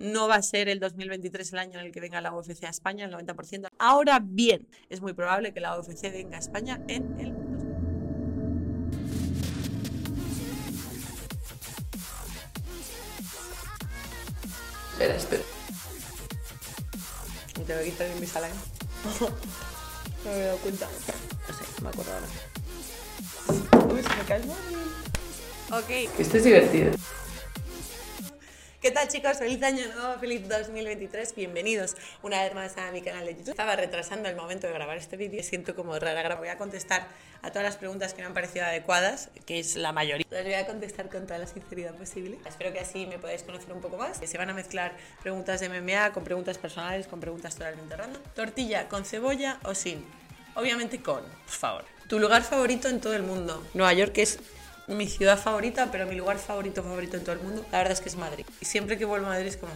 No va a ser el 2023 el año en el que venga la UFC a España, el 90%. Ahora bien, es muy probable que la UFC venga a España en el 2023. Espera, espera. Y te voy a quitar el Invisalign. no me he dado cuenta. No sé, me acuerdo ahora. Uy, se me cae el móvil. Ok. Esto es divertido. ¿Qué tal chicos? Feliz año nuevo, feliz 2023, bienvenidos una vez más a mi canal de YouTube. Estaba retrasando el momento de grabar este vídeo, siento como rara, voy a contestar a todas las preguntas que me han parecido adecuadas, que es la mayoría. Las voy a contestar con toda la sinceridad posible. Espero que así me podáis conocer un poco más. Se van a mezclar preguntas de MMA con preguntas personales, con preguntas totalmente random. ¿Tortilla con cebolla o sin? Obviamente con, por favor. Tu lugar favorito en todo el mundo. Nueva York es mi ciudad favorita, pero mi lugar favorito, favorito en todo el mundo, la verdad es que es Madrid. Y siempre que vuelvo a Madrid es como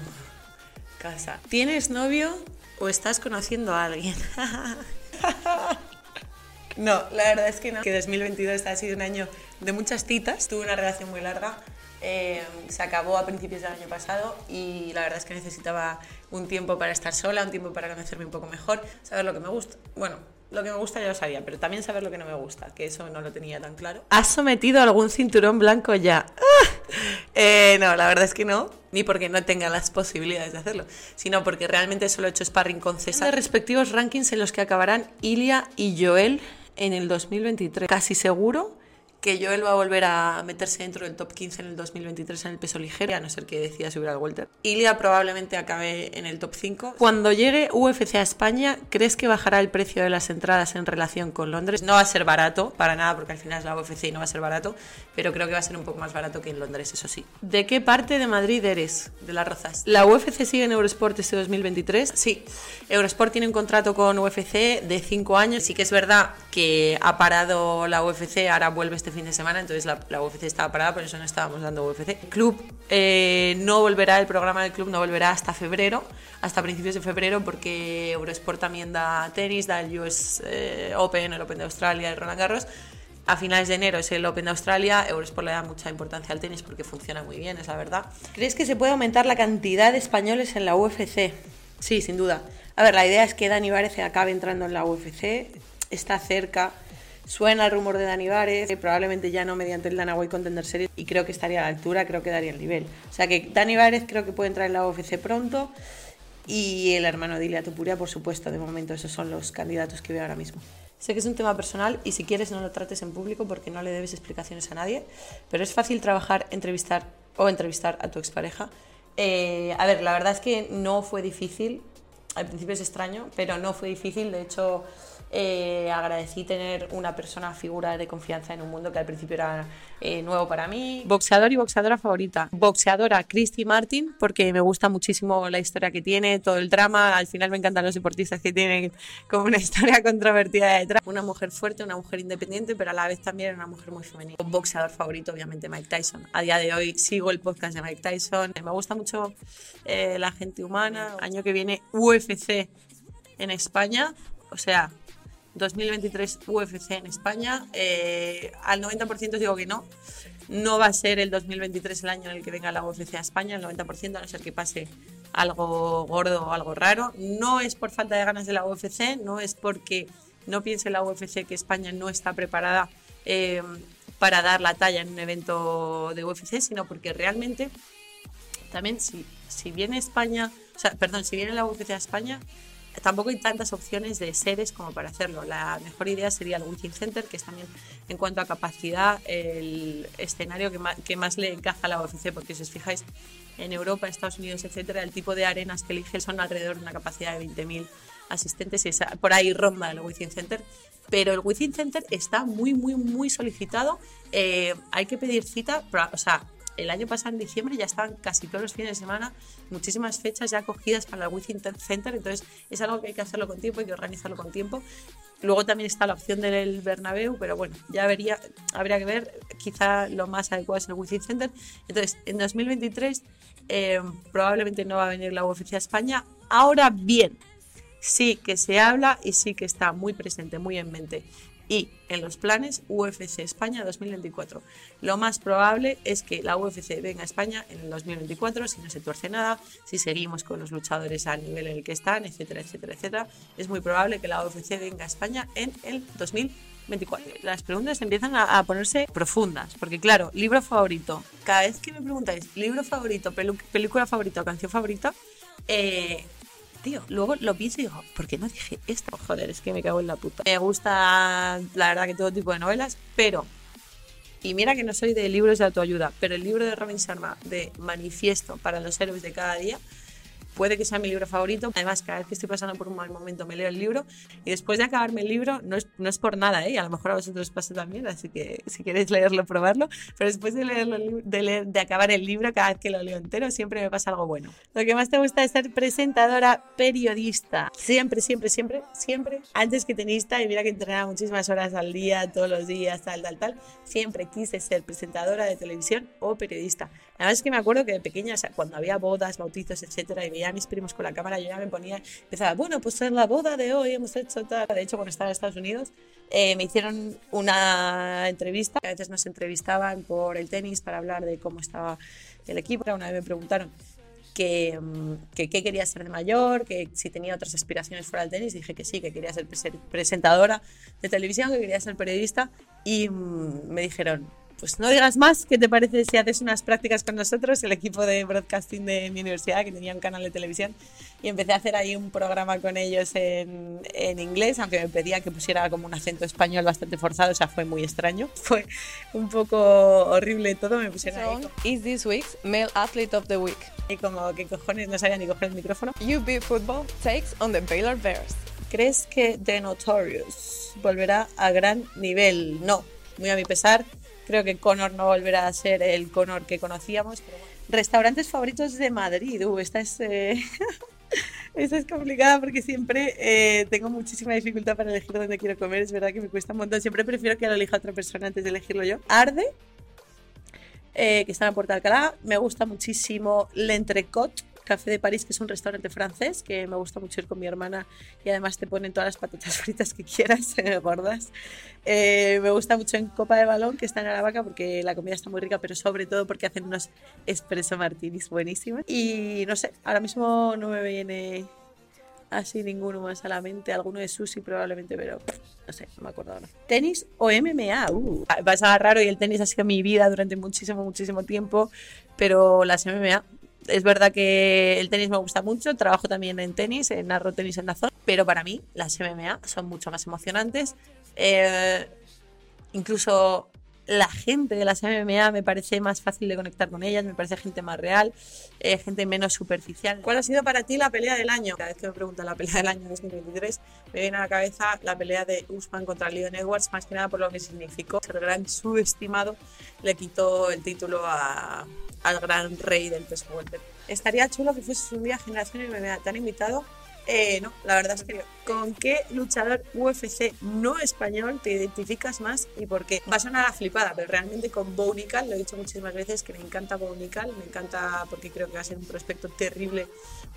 casa. ¿Tienes novio o estás conociendo a alguien? no, la verdad es que no. Que 2022 ha sido un año de muchas citas. Tuve una relación muy larga. Eh, se acabó a principios del año pasado y la verdad es que necesitaba un tiempo para estar sola, un tiempo para conocerme un poco mejor, saber lo que me gusta. Bueno, lo que me gusta ya lo sabía, pero también saber lo que no me gusta, que eso no lo tenía tan claro. ¿Has sometido algún cinturón blanco ya? Eh, no, la verdad es que no, ni porque no tenga las posibilidades de hacerlo, sino porque realmente solo he hecho sparring con César. De respectivos rankings en los que acabarán Ilia y Joel en el 2023. Casi seguro que Joel va a volver a meterse dentro del top 15 en el 2023 en el peso ligero, a no ser que decida subir al welter. Ilia probablemente acabe en el top 5. Cuando llegue UFC a España, ¿crees que bajará el precio de las entradas en relación con Londres? No va a ser barato, para nada, porque al final es la UFC y no va a ser barato, pero creo que va a ser un poco más barato que en Londres, eso sí. ¿De qué parte de Madrid eres? De las Rozas. ¿La UFC sigue en Eurosport este 2023? Sí. Eurosport tiene un contrato con UFC de 5 años. Sí que es verdad que ha parado la UFC, ahora vuelve este fin de semana, entonces la, la, UFC estaba parada, por eso no estábamos dando UFC. Club eh, no volverá, el programa del club no volverá hasta febrero, hasta principios de febrero, porque Eurosport también da tenis, da el US eh, Open, el Open de Australia, el Roland Garros. A finales de enero es el Open de Australia, Eurosport le da mucha importancia al tenis porque funciona muy bien, es la verdad. ¿Crees que se puede aumentar la cantidad de españoles en la UFC? Sí, sin duda. A ver, la idea es que Dani Várez acabe entrando en la UFC, está cerca, Suena el rumor de Dani Vares, probablemente ya no mediante el Dana White Contender Series, y creo que estaría a la altura, creo que daría el nivel. O sea que Dani Vares creo que puede entrar en la UFC pronto, y el hermano de Ilia Tupuria, por supuesto, de momento esos son los candidatos que veo ahora mismo. Sé que es un tema personal y si quieres no lo trates en público porque no le debes explicaciones a nadie, pero es fácil trabajar, entrevistar o entrevistar a tu expareja. Eh, a ver, la verdad es que no fue difícil, al principio es extraño, pero no fue difícil, de hecho eh, agradecí tener una persona, figura de confianza en un mundo que al principio era eh, nuevo para mí. Boxeador y boxeadora favorita. Boxeadora Christy Martin, porque me gusta muchísimo la historia que tiene, todo el drama. Al final me encantan los deportistas que tienen como una historia controvertida detrás. Una mujer fuerte, una mujer independiente, pero a la vez también una mujer muy femenina. Boxeador favorito, obviamente, Mike Tyson. A día de hoy sigo el podcast de Mike Tyson. Me gusta mucho eh, la gente humana. Año que viene UFC en España. O sea, 2023 UFC en España. Eh, al 90% digo que no. No va a ser el 2023 el año en el que venga la UFC a España, el 90%, a no ser que pase algo gordo o algo raro. No es por falta de ganas de la UFC, no es porque no piense la UFC que España no está preparada eh, para dar la talla en un evento de UFC, sino porque realmente también si, si viene España, o sea, perdón, si viene la UFC a España, tampoco hay tantas opciones de sedes como para hacerlo. La mejor idea sería el Wizzing Center, que es también en cuanto a capacidad el escenario que más, le encaja a la UFC, porque si os fijáis en Europa, Estados Unidos, etcétera, el tipo de arenas que eligen son alrededor de una capacidad de 20.000 asistentes y por ahí ronda el Wizzing Center. Pero el Wizzing Center está muy, muy, muy solicitado. Eh, hay que pedir cita, o sea, el año pasado en diciembre ya estaban casi todos los fines de semana, muchísimas fechas ya cogidas para el Wizzing Center, entonces es algo que hay que hacerlo con tiempo, hay que organizarlo con tiempo. Luego también está la opción del Bernabéu, pero bueno, ya vería, habría que ver, quizá lo más adecuado es el Wizzing Center. Entonces, en 2023 eh, probablemente no va a venir la UFC a España. Ahora bien, sí que se habla y sí que está muy presente, muy en mente Y en los planes UFC España 2024. Lo más probable es que la UFC venga a España en el 2024, si no se tuerce nada, si seguimos con los luchadores al nivel en el que están, etcétera, etcétera, etcétera. Es muy probable que la UFC venga a España en el 2024. Las preguntas empiezan a, a ponerse profundas, porque claro, libro favorito. Cada vez que me preguntáis libro favorito, película favorita o canción favorita, eh, tío, luego lo pienso y digo, ¿por qué no dije esto? Joder, es que me cago en la puta. Me gusta, la verdad, que todo tipo de novelas, pero. Y mira que no soy de libros de autoayuda, pero el libro de Robin Sharma, de Manifiesto para los héroes de cada día, puede que sea mi libro favorito. Además, cada vez que estoy pasando por un mal momento me leo el libro y después de acabarme el libro, no es, no es por nada, ¿eh? Y a lo mejor a vosotros os pasa también, así que si queréis leerlo, probarlo. Pero después de, leerlo, de, leer- de acabar el libro, cada vez que lo leo entero, siempre me pasa algo bueno. Lo que más te gusta es ser presentadora, periodista. Siempre, siempre, siempre, siempre. Antes que tenista, y mira que entrenaba muchísimas horas al día, todos los días, tal, tal, tal. Siempre quise ser presentadora de televisión o periodista. Además es que me acuerdo que de pequeña, o sea, cuando había bodas, bautizos, etcétera, y veía a mis primos con la cámara, yo ya me ponía, empezaba, bueno, pues en la boda de hoy hemos hecho tal. De hecho, cuando estaba en Estados Unidos, eh, me hicieron una entrevista. A veces nos entrevistaban por el tenis para hablar de cómo estaba el equipo. Una vez me preguntaron que, mm, que qué quería ser de mayor, que si tenía otras aspiraciones fuera del tenis. Dije que sí, que quería ser prese- presentadora de televisión, que quería ser periodista. Y mm, me dijeron, pues no digas más, ¿qué te parece si haces unas prácticas con nosotros, el equipo de broadcasting de mi universidad, que tenía un canal de televisión? Y empecé a hacer ahí un programa con ellos en, en inglés, aunque me pedía que pusiera como un acento español bastante forzado, o sea, fue muy extraño. Fue un poco horrible todo, me pusieron ahí is this week's Male Athlete of the Week. y como que cojones no sabía ni coger el micrófono. UB Football takes on the Baylor Bears. ¿Crees que The Notorious volverá a gran nivel? No, muy a mi pesar. Creo que Conor no volverá a ser el Conor que conocíamos. Restaurantes favoritos de Madrid. Uh, esta es, eh, es complicada porque siempre eh, tengo muchísima dificultad para elegir dónde quiero comer. Es verdad que me cuesta un montón. Siempre prefiero que lo elija otra persona antes de elegirlo yo. Arde, eh, que está en la Puerta de Alcalá. Me gusta muchísimo L'Entrecot, Café de París, que es un restaurante francés, que me gusta mucho ir con mi hermana y además te ponen todas las patatas fritas que quieras, eh, gordas. Eh, me gusta mucho en Copa de Balón, que está en Aravaca, porque la comida está muy rica, pero sobre todo porque hacen unos espresso martinis buenísimos. Y no sé, ahora mismo no me viene así ninguno más a la mente. Alguno de sushi probablemente, pero no sé, no me acuerdo ahora. ¿Tenis o MMA? Uh, pasa raro y el tenis ha sido mi vida durante muchísimo, muchísimo tiempo, pero las MMA. Es verdad que el tenis me gusta mucho, trabajo también en tenis, en narro tenis en la zona, pero para mí las MMA son mucho más emocionantes. Eh, incluso la gente de las MMA me parece más fácil de conectar con ellas, me parece gente más real, eh, gente menos superficial. ¿Cuál ha sido para ti la pelea del año? Cada vez que me preguntan la pelea del año 2023, me viene a la cabeza la pelea de Usman contra Leon Edwards, más que nada por lo que significó. El gran subestimado le quitó el título a- al gran rey del peso welter. Estaría chulo que fuese un día Generación MMA. ¿Te han invitado? Eh, no, la verdad es que. ¿Con qué luchador UFC no español te identificas más y por qué? Va a sonar a flipada, pero realmente con Bo Nickel, lo he dicho muchísimas veces, que me encanta Bo Nickel, me encanta porque creo que va a ser un prospecto terrible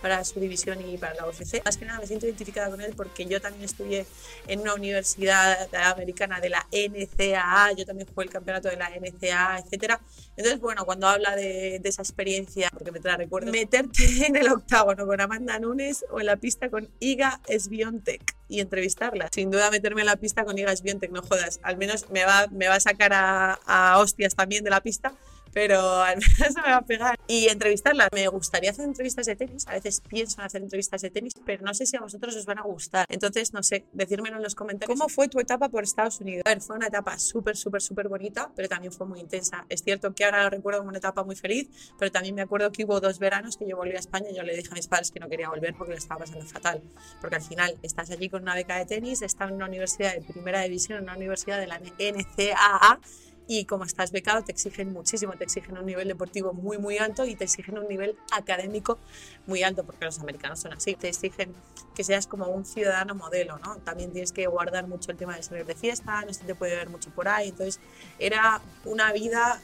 para su división y para la UFC. Más que nada me siento identificada con él porque yo también estudié en una universidad americana de la NCAA, yo también jugué el campeonato de la NCAA, etcétera. Entonces, bueno, cuando habla de, de esa experiencia, porque me la recuerdo, meterte en el octágono con Amanda Nunes o en la pista con Iga Swiatek y entrevistarla. Sin duda meterme en la pista con Iga Swiatek, no jodas. Al menos me va, me va a sacar a, a hostias también de la pista, pero al menos me va a pegar. Y entrevistarla. Me gustaría hacer entrevistas de tenis. A veces pienso en hacer entrevistas de tenis, pero no sé si a vosotros os van a gustar. Entonces, no sé, decírmelo en los comentarios. ¿Cómo fue tu etapa por Estados Unidos? A ver, fue una etapa súper, súper, súper bonita, pero también fue muy intensa. Es cierto que ahora lo recuerdo como una etapa muy feliz, pero también me acuerdo que hubo dos veranos que yo volví a España y yo le dije a mis padres que no quería volver porque lo estaba pasando fatal. Porque al final estás allí con una beca de tenis, estás en una universidad de primera división, en una universidad de la NCAA y como estás becado te exigen muchísimo, te exigen un nivel deportivo muy muy alto y te exigen un nivel académico muy alto porque los americanos son así, te exigen que seas como un ciudadano modelo, ¿no? También tienes que guardar mucho el tema de salir de fiesta, no se te puede ver mucho por ahí, entonces era una vida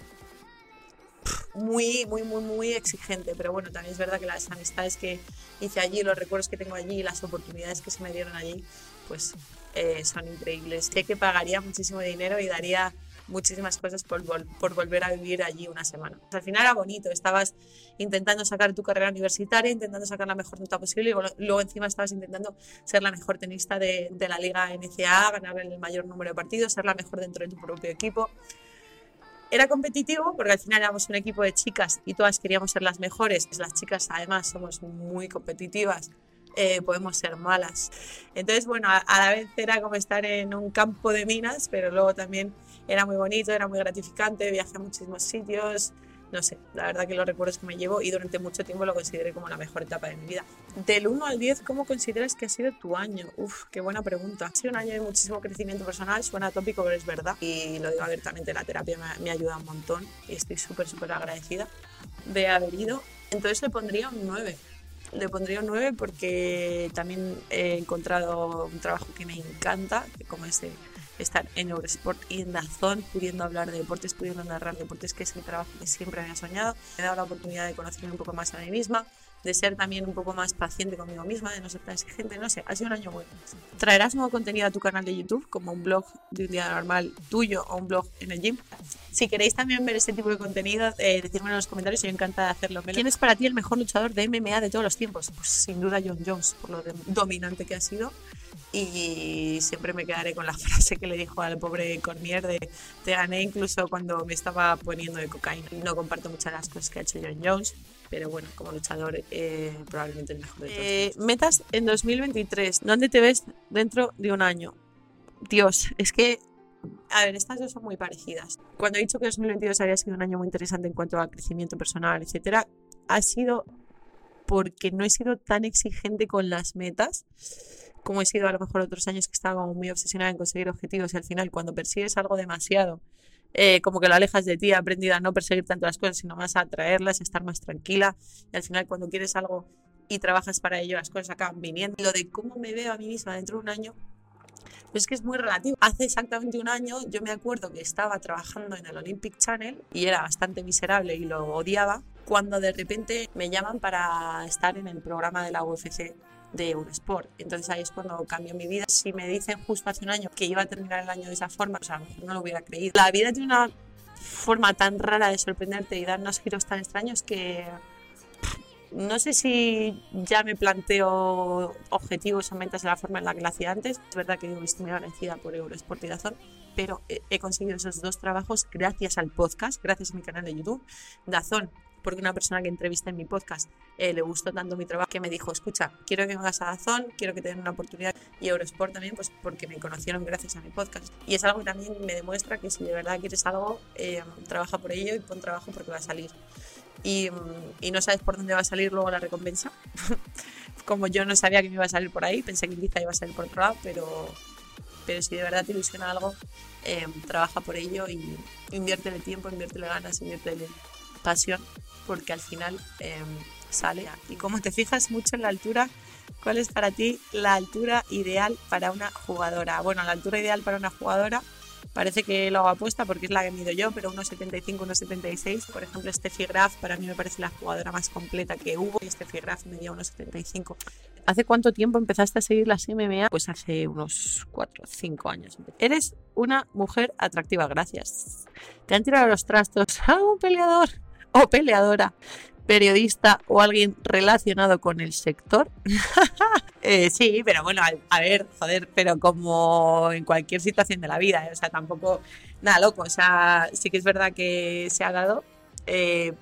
muy, muy, muy, muy exigente, pero bueno, también es verdad que las amistades que hice allí, los recuerdos que tengo allí, las oportunidades que se me dieron allí, pues eh, son increíbles. Sé que pagaría muchísimo dinero y daría muchísimas cosas por, volver a vivir allí una semana. Al final era bonito, estabas intentando sacar tu carrera universitaria, intentando sacar la mejor nota posible y luego encima estabas intentando ser la mejor tenista de, la liga NCAA, ganar el mayor número de partidos, ser la mejor dentro de tu propio equipo. Era competitivo porque al final éramos un equipo de chicas y todas queríamos ser las mejores. Las chicas además somos muy competitivas eh, podemos ser malas. Entonces, bueno, a, la vez era como estar en un campo de minas, pero luego también era muy bonito, era muy gratificante, viajé a muchísimos sitios, no sé, la verdad que los recuerdos que me llevo y durante mucho tiempo lo consideré como la mejor etapa de mi vida. Del 1 al 10, ¿cómo consideras que ha sido tu año? Uf, qué buena pregunta. Ha sido un año de muchísimo crecimiento personal, suena tópico, pero es verdad. Y lo digo abiertamente, la terapia me, me ayuda un montón y estoy súper, súper agradecida de haber ido. Entonces le pondría un 9 le pondría un 9 porque también he encontrado un trabajo que me encanta, como es estar en Eurosport y en Dazón, pudiendo hablar de deportes, pudiendo narrar deportes, que es el trabajo que siempre había soñado. Me he dado la oportunidad de conocerme un poco más a mí misma, de ser también un poco más paciente conmigo misma, de no ser tan exigente, no sé, ha sido un año bueno. ¿Traerás nuevo contenido a tu canal de YouTube, como un blog de un día normal tuyo o un blog en el gym? Si queréis también ver este tipo de contenido, eh, decírmelo en los comentarios, yo encantada de hacerlo. ¿Quién es para ti el mejor luchador de MMA de todos los tiempos? Pues sin duda John Jones, por lo dominante que ha sido. Y siempre me quedaré con la frase que le dijo al pobre Cormier de te gané incluso cuando me estaba poniendo de cocaína. No comparto muchas las cosas que ha hecho John Jones, pero bueno, como luchador eh, probablemente el mejor de todos. Eh, metas en 2023, ¿dónde te ves dentro de un año? Dios, es que, a ver, estas dos son muy parecidas. Cuando he dicho que 2022 había sido un año muy interesante en cuanto a crecimiento personal, etcétera, ha sido porque no he sido tan exigente con las metas como he sido a lo mejor otros años que estaba muy obsesionada en conseguir objetivos y al final cuando persigues algo demasiado eh, como que lo alejas de ti, he aprendido a no perseguir tanto las cosas, sino más a atraerlas, a estar más tranquila. Y al final, cuando quieres algo y trabajas para ello, las cosas acaban viniendo. Lo de cómo me veo a mí misma dentro de un año, pues es que es muy relativo. Hace exactamente un año yo me acuerdo que estaba trabajando en el Olympic Channel y era bastante miserable y lo odiaba, cuando de repente me llaman para estar en el programa de la UFC de Eurosport. Entonces ahí es cuando cambió mi vida. Si me dicen justo hace un año que iba a terminar el año de esa forma, o sea, no lo hubiera creído. La vida tiene una forma tan rara de sorprenderte y dar unos giros tan extraños que no sé si ya me planteo objetivos o metas de la forma en la que lo hacía antes. Es verdad que estoy muy agradecida por Eurosport y Dazón, pero he conseguido esos dos trabajos gracias al podcast, gracias a mi canal de YouTube. Dazón porque una persona que entrevisté en mi podcast eh, le gustó tanto mi trabajo que me dijo, escucha, quiero que vengas a Dazón, quiero que te den una oportunidad. Y Eurosport también, pues porque me conocieron gracias a mi podcast. Y es algo que también me demuestra que si de verdad quieres algo, eh, trabaja por ello y pon trabajo porque va a salir. Y, y, no sabes por dónde va a salir luego la recompensa. Como yo no sabía que me iba a salir por ahí, pensé que quizá iba a salir por otro lado, pero, pero si de verdad te ilusiona algo, eh, trabaja por ello y inviértele tiempo, inviértele ganas, inviértele pasión porque al final em, sale. Y como te fijas mucho en la altura, ¿cuál es para ti la altura ideal para una jugadora? Bueno, la altura ideal para una jugadora parece que lo hago apuesta porque es la que mido yo, pero 1,75, 1,76. Por ejemplo, Steffi Graf para mí me parece la jugadora más completa que hubo y Steffi Graf medía 1,75. ¿Hace cuánto tiempo empezaste a seguir las MMA? Pues hace unos 4 o 5 años. Eres una mujer atractiva, gracias. Te han tirado los trastos a un peleador o peleadora, periodista o alguien relacionado con el sector. Eh, sí, pero bueno, a, ver, joder, pero como en cualquier situación de la vida, ¿eh? o sea, tampoco nada loco, o sea, sí que es verdad que se ha dado. Eh,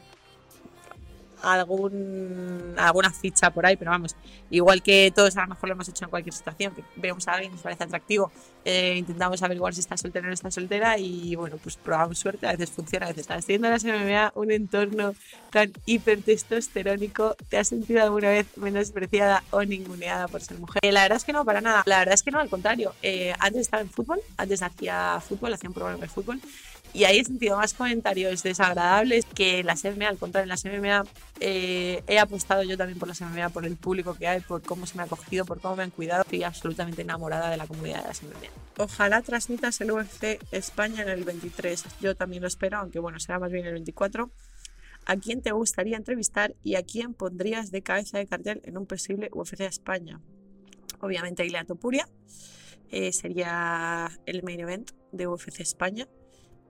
algún, alguna ficha por ahí, pero vamos, igual que todos a lo mejor lo hemos hecho en cualquier situación, que vemos a alguien, nos parece atractivo, eh, intentamos averiguar si está soltera o no está soltera y bueno, pues probamos suerte, a veces funciona, a veces está haciendo la MMA un entorno tan hipertestosterónico, ¿te has sentido alguna vez menospreciada o ninguneada por ser mujer? Eh, la verdad es que no, para nada, la verdad es que no, al contrario, eh, antes estaba en fútbol, antes hacía fútbol, hacía un programa de fútbol y ahí he sentido más comentarios desagradables que las MMA. Al contrario, en las MMA eh, he apostado yo también por las MMA, por el público que hay, por cómo se me ha acogido, por cómo me han cuidado. Estoy absolutamente enamorada de la comunidad de las MMA. Ojalá transmitas el UFC España en el 23. Yo también lo espero, aunque bueno, será más bien el 24. ¿A quién te gustaría entrevistar y a quién pondrías de cabeza de cartel en un posible UFC España? Obviamente Ilea Topuria eh, sería el main event de UFC España.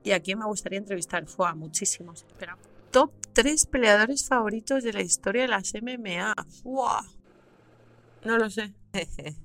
¿Y a quién me gustaría entrevistar? Fue a muchísimos. Espera. Top 3 peleadores favoritos de la historia de las MMA. ¡Fua! No lo sé.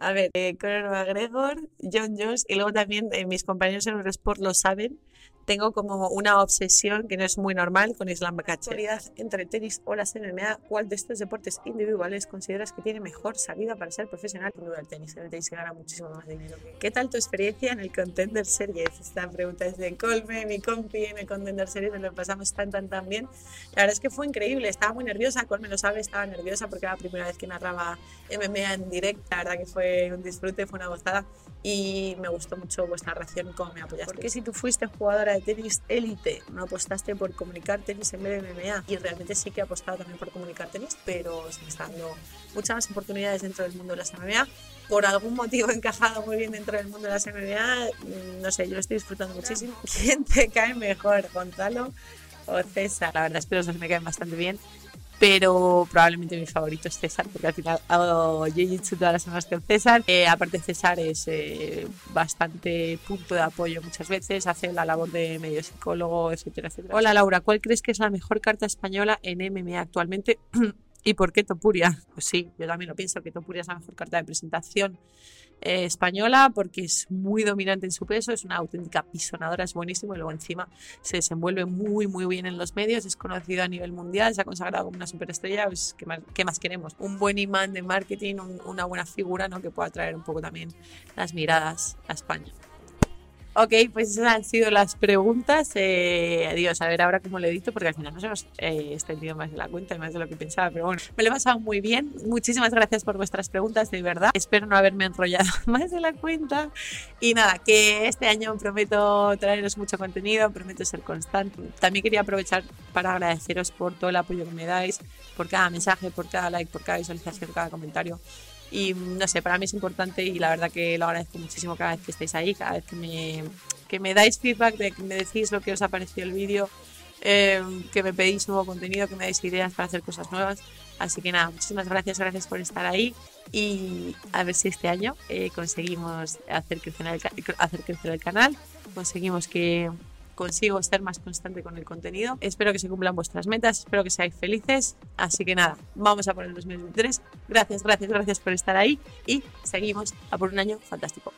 A ver, eh, Conor McGregor, John Jones y luego también eh, mis compañeros en Eurosport lo saben tengo como una obsesión que no es muy normal con Islam Catcher. entre tenis o las MMA, ¿cuál de estos deportes individuales consideras que tiene mejor salida para ser profesional? Sin duda el tenis, el tenis se gana muchísimo más dinero. ¿Qué tal tu experiencia en el Contender Series? Esta pregunta es de Colme, mi compi en el Contender Series, nos lo pasamos tan, tan, tan bien. La verdad es que fue increíble, estaba muy nerviosa, Colme lo sabe, estaba nerviosa porque era la primera vez que narraba MMA en directo, la verdad que fue un disfrute, fue una gozada y me gustó mucho vuestra reacción cómo me apoyaste. Porque si tú fuiste jugadora de tenis élite, no apostaste por comunicar tenis en vez de MMA y realmente sí que he apostado también por comunicar tenis, pero se me están dando muchas más oportunidades dentro del mundo de las MMA. Por algún motivo encajado muy bien dentro del mundo de las MMA, mm, no sé, yo lo estoy disfrutando muchísimo. ¿Quién te cae mejor, Gonzalo o César? La verdad es que los dos me caen bastante bien pero probablemente mi favorito es César, porque al final hago Jiu-Jitsu todas las semanas con César. Eh, aparte, César es eh, bastante punto de apoyo muchas veces, hace la labor de medio psicólogo, etcétera, etcétera. Hola Laura, ¿cuál crees que es la mejor carta española en MMA actualmente? ¿Y por qué Topuria? Pues sí, yo también lo pienso, que Topuria es la mejor carta de presentación eh, española porque es muy dominante en su peso, es una auténtica pisonadora, es buenísimo y luego encima se desenvuelve muy muy bien en los medios, es conocido a nivel mundial, se ha consagrado como una superestrella, pues, ¿qué, más, ¿qué más queremos? Un buen imán de marketing, una buena figura ¿no? que pueda traer un poco también las miradas a España. Ok, pues esas han sido las preguntas. Eh, adiós, a ver ahora cómo lo edito, porque al final nos hemos eh, extendido más de la cuenta más de lo que pensaba, pero bueno, me lo he pasado muy bien. Muchísimas gracias por vuestras preguntas, de verdad. Espero no haberme enrollado más de la cuenta. Y nada, que este año prometo traeros mucho contenido, prometo ser constante. También quería aprovechar para agradeceros por todo el apoyo que me dais, por cada mensaje, por cada like, por cada visualización, cada comentario. Y no sé, para mí es importante y la verdad que lo agradezco muchísimo cada vez que estáis ahí, cada vez que me, que me dais feedback, de que me decís lo que os ha parecido el vídeo, eh, que me pedís nuevo contenido, que me dais ideas para hacer cosas nuevas. Así que nada, muchísimas gracias, gracias por estar ahí y a ver si este año eh, conseguimos hacer crecer, el, hacer crecer el canal, conseguimos que consigo ser más constante con el contenido. Espero que se cumplan vuestras metas, espero que seáis felices. Así que nada, vamos a por el 2023. Gracias, gracias, gracias por estar ahí y seguimos a por un año fantástico.